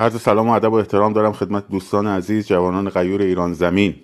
عرض سلام و ادب و احترام دارم خدمت دوستان عزیز جوانان غیور ایران زمین.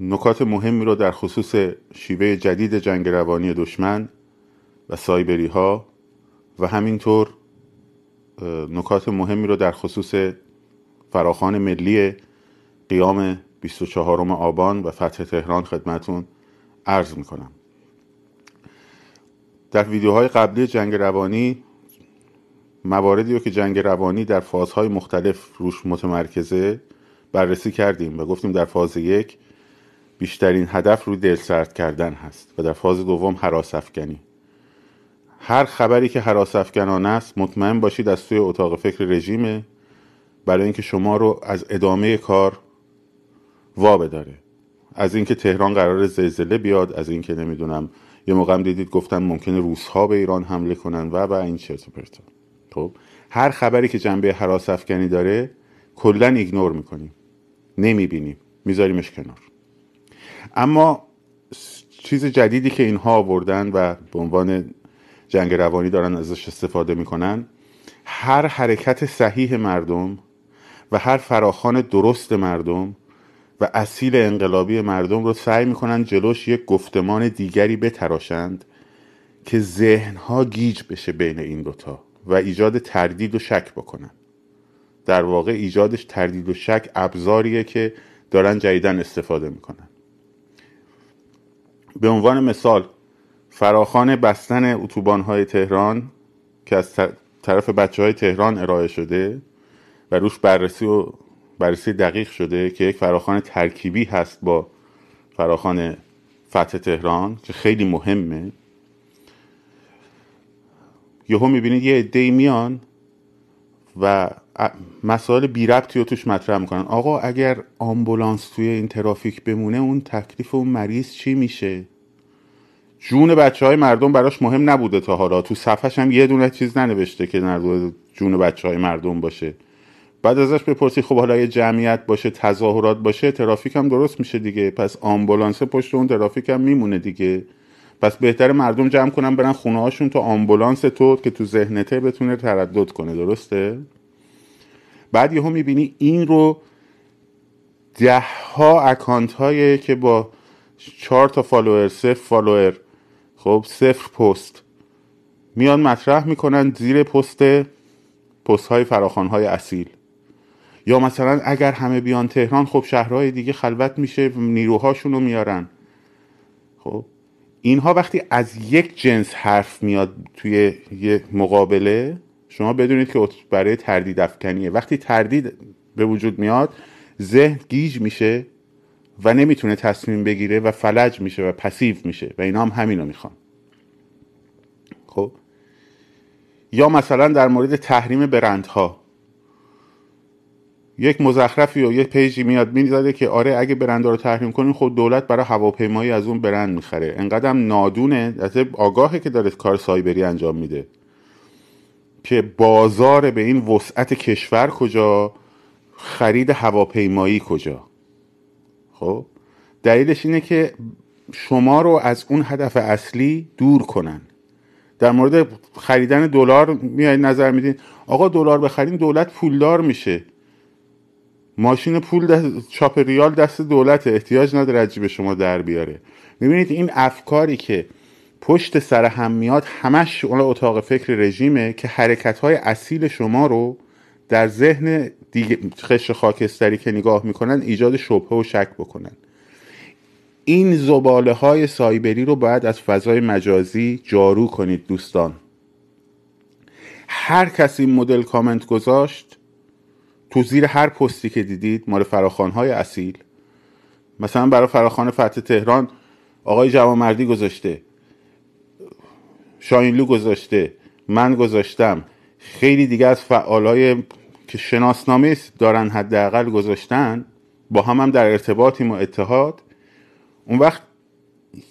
نکات مهمی رو در خصوص شیوه جدید جنگ روانی دشمن و سایبری ها و همینطور نکات مهمی رو در خصوص فراخان ملی قیام 24 آبان و فتح تهران خدمتون عرض می‌کنم. در ویدیوهای قبلی جنگ روانی مواردی رو که جنگ روانی در فازهای مختلف روش متمرکزه بررسی کردیم و گفتیم در فاز یک بیشترین هدف روی دل سرد کردن هست و در فاز دوم حراس افکنی. هر خبری که حراس افکنانه است مطمئن باشید از توی اتاق فکر رژیمه برای اینکه شما رو از ادامه کار وا بداره. از اینکه تهران قرار زلزله بیاد از اینکه نمی‌دونم یه موقع دیدید گفتن ممکنه روسها به ایران حمله کنن و و این چرت و پرتا خب هر خبری که جنبه حراس افکنی داره کلا ایگنور می‌کنیم. نمی‌بینیم. میذاریمش کنار. اما چیز جدیدی که اینها آوردن و به عنوان جنگ روانی دارن ازش استفاده می‌کنن هر حرکت صحیح مردم و هر فراخان درست مردم و اصیل انقلابی مردم رو سعی می‌کنن جلوش یک گفتمان دیگری بتراشند که ذهنها گیج بشه بین این دوتا. و ایجاد تردید و شک بکنن. در واقع ایجادش تردید و شک ابزاریه که دارن جدیدن استفاده می‌کنن. به عنوان مثال فراخان بستن اتوبان های تهران که از طرف بچه های تهران ارائه شده و روش بررسی و بررسی دقیق شده که یک فراخان ترکیبی هست با فراخان فتح تهران که خیلی مهمه. یهو می‌بینید یه عده میان و مسائل بی ربطی رو توش مطرح می‌کنن. آقا اگر آمبولانس توی این ترافیک بمونه اون تکلیف اون مریض چی میشه؟ جون بچه های مردم براش مهم نبوده تا حالا. تو صفحش هم یه دونه چیز ننوشته که جون بچه های مردم باشه. بعد ازش بپرسی خب حالا یه جمعیت باشه تظاهرات باشه ترافیک هم درست میشه دیگه. پس آمبولانس پشت اون ترافیک هم میمونه دیگه. پس بهتر مردم جمع کنن برن خونه هاشون تا آمبولانس تو که تو ذهنته بتونه تردد کنه درسته؟ بعد یهو می‌بینی این رو ده ها account هایی که با چهار تا follower صفر follower خب صفر پست میان مطرح می‌کنن زیر پست پست های فراخوان های اصیل. یا مثلا اگر همه بیان تهران خب شهرهای دیگه خلوت میشه نیروهاشون رو میارن. خب اینها وقتی از یک جنس حرف میاد توی یه مقابله شما بدونید که برای تردید افکنیه. وقتی تردید به وجود میاد ذهن گیج میشه و نمی‌تونه تصمیم بگیره و فلج میشه و passive میشه و اینا هم همینو می‌خوان. خب؟ یا مثلا در مورد تحریم برندها. یک مزخرفی و یک page ی میاد می‌ذاره که آره اگه برندها رو تحریم کنیم خود دولت برای هواپیمایی از اون برند می‌خره. انقدرم نادون و ناآگاهه که داره کار سایبری انجام میده. که بازار به این وسعت کشور کجا خرید هواپیمایی کجا. خب؟ دلیلش اینه که شما رو از اون هدف اصلی دور کنن. در مورد خریدن دلار میای نظر میدین. آقا دلار بخرین دولت پولدار میشه. ماشین پول دست چاپ ریال دست دولت احتیاج نداره از به شما در بیاره. می‌بینید این افکاری که پشت سر هم میاد همش اون اتاق فکر رژیمه که حرکت های اصیل شما رو در ذهن دیگه خش خاکستری که نگاه می‌کنن ایجاد شبهه و شک بکنن. این زباله های سایبری رو باید از فضای مجازی جارو کنید دوستان. هر کسی مدل کامنت گذاشت تو زیر هر پستی که دیدید مال فراخان های اصیل. مثلا برای فراخوان فتح تهران آقای جوانمردی گذاشته شاینلو گذاشته من گذاشتم. خیلی دیگه از فعالای که شناسنامه دارن حداقل گذاشتن با هم هم در ارتباطیم و اتحاد. اون وقت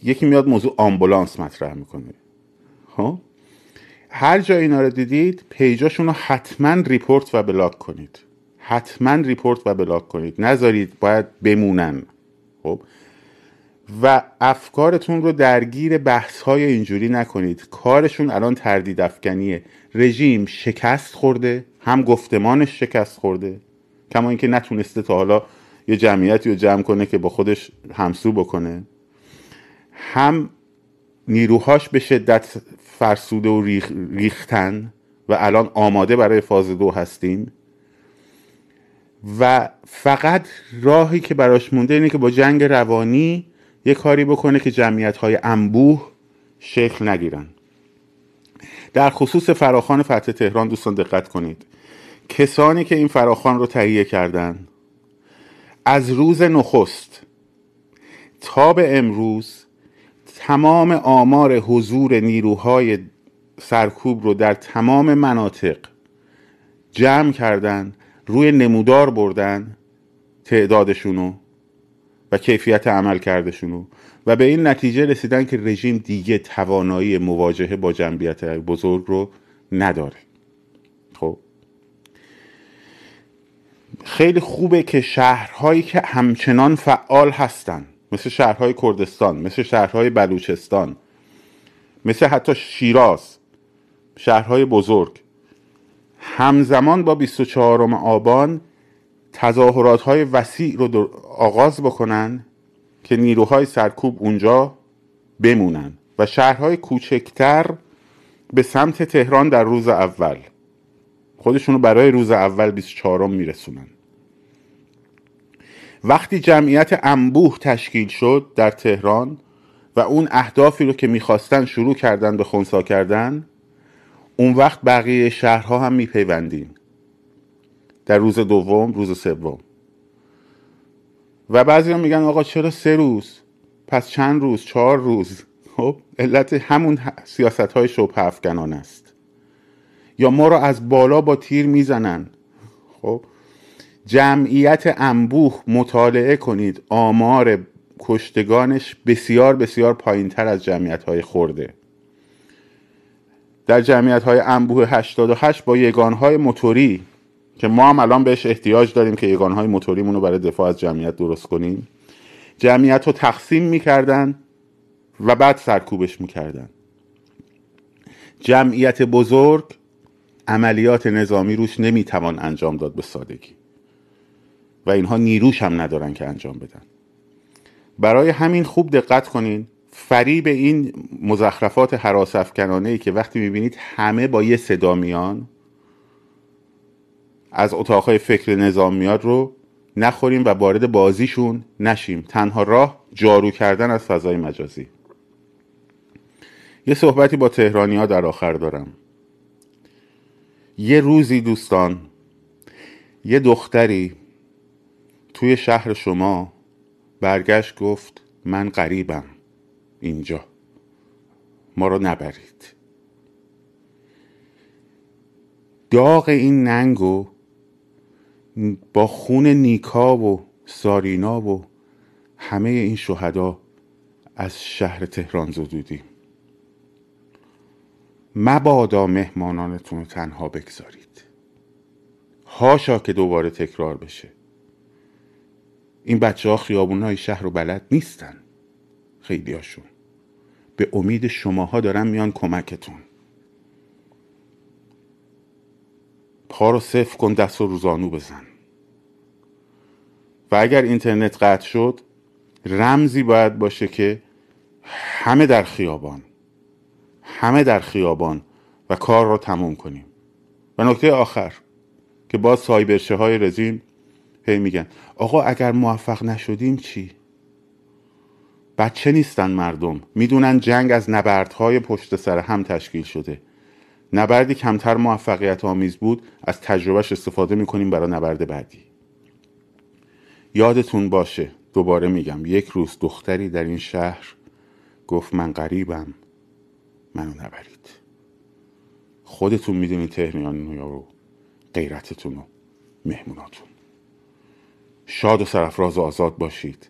یکی میاد موضوع آمبولانس مطرح می‌کنه. خب؟ هر جا اینا رو دیدید page اشون رو حتما report و block کنید. حتما ریپورت و بلاک کنید. نذارید باید بمونن خب؟ و افکارتون رو درگیر بحث های اینجوری نکنید. کارشون الان تردید افکنیه. رژیم شکست خورده هم گفتمانش شکست خورده. کما اینکه نتونسته تا حالا یه جمعیتی رو جمع کنه که با خودش همسو بکنه. هم نیروهاش به شدت فرسوده و ریختن و الان آماده برای فاز دو هستیم. و فقط راهی که براش مونده اینه که با جنگ روانی یه کاری بکنه که جمعیت های انبوه شکل نگیرن. در خصوص فراخان فتح تهران دوستان دقت کنید. کسانی که این فراخان رو تهیه کردن از روز نخست تا به امروز تمام آمار حضور نیروهای سرکوب رو در تمام مناطق جمع کردن روی نمودار بردن تعدادشونو و کیفیت عمل کردشونو و به این نتیجه رسیدن که رژیم دیگه توانایی مواجهه با جنبیت بزرگ رو نداره. خب. خیلی خوبه که شهرهایی که همچنان فعال هستن مثل شهرهای کردستان مثل شهرهای بلوچستان مثل حتی شیراز شهرهای بزرگ همزمان با 24 آبان تظاهرات های وسیع رو آغاز بکنن که نیروهای سرکوب اونجا بمونن و شهرهای کوچکتر به سمت تهران در روز اول. خودشونو برای روز اول 24 میرسونن. وقتی جمعیت انبوه تشکیل شد در تهران و اون اهدافی رو که می‌خواستن شروع کردن به خونسا کردن اون وقت بقیه شهرها هم میپیوندیم. در روز دوم روز سوم. و بعضی هم میگن آقا چرا سه روز؟ پس چند روز؟ چهار روز؟ خب علت همون سیاست های شبه افغانان است. یا ما رو از بالا با تیر می‌زنن. خب جمعیت انبوه مطالعه کنید. آمار کشتگانش بسیار بسیار پایین تر از جمعیت های خورده در جمعیت های انبوه 88 با یگان های موتوری که ما هم الان بهش احتیاج داریم که یگان های موتوریمون رو برای دفاع از جمعیت درست کنیم جمعیت رو تقسیم می‌کردن و بعد سرکوبش می‌کردن. جمعیت بزرگ عملیات نظامی روش نمی‌توان انجام داد به سادگی. و اینها نیروش هم ندارن که انجام بدن. برای همین خوب دقت کنین فریب این مزخرفات حراس افکنانه ای که وقتی می‌بینید همه با یه صدا میان از اتاقهای فکر نظام میاد رو نخوریم و وارد بازیشون نشیم. تنها راه جارو کردن از فضای مجازی. یه صحبتی با تهرانی ها در آخر دارم. یه روزی دوستان یه دختری توی شهر شما برگشت گفت من غریبم. اینجا. ما رو نبرید. داغ این ننگو با خون نیکا و سارینا و همه این شهدا از شهر تهران زدودیم مبادا مهمانانتون رو تنها بگذارید. هاشا که دوباره تکرار بشه. این بچه ها خیابون های شهر و بلد نیستن. خیلی هاشون به امید شماها دارن میان کمکتون. پا رو صفر کن دست و روزانو بزن. و اگر اینترنت قطع شد رمزی باید باشه که همه در خیابان همه در خیابان و کار رو تموم کنیم. و نکته آخر که باز سایبرشه های رزیم هی میگن آقا اگر موفق نشدیم چی؟ بچه نیستن مردم. می‌دونن جنگ از نبردهای پشت سر هم تشکیل شده. نبردی کمتر موفقیت آمیز بود از تجربهش استفاده می‌کنیم برای نبرد بعدی. یادتون باشه دوباره میگم یک روز دختری در این شهر گفت من غریبم منو نبرید. خودتون می‌دونید تهران رو غیرتتون و مهموناتون. شاد و سرفراز و آزاد باشید.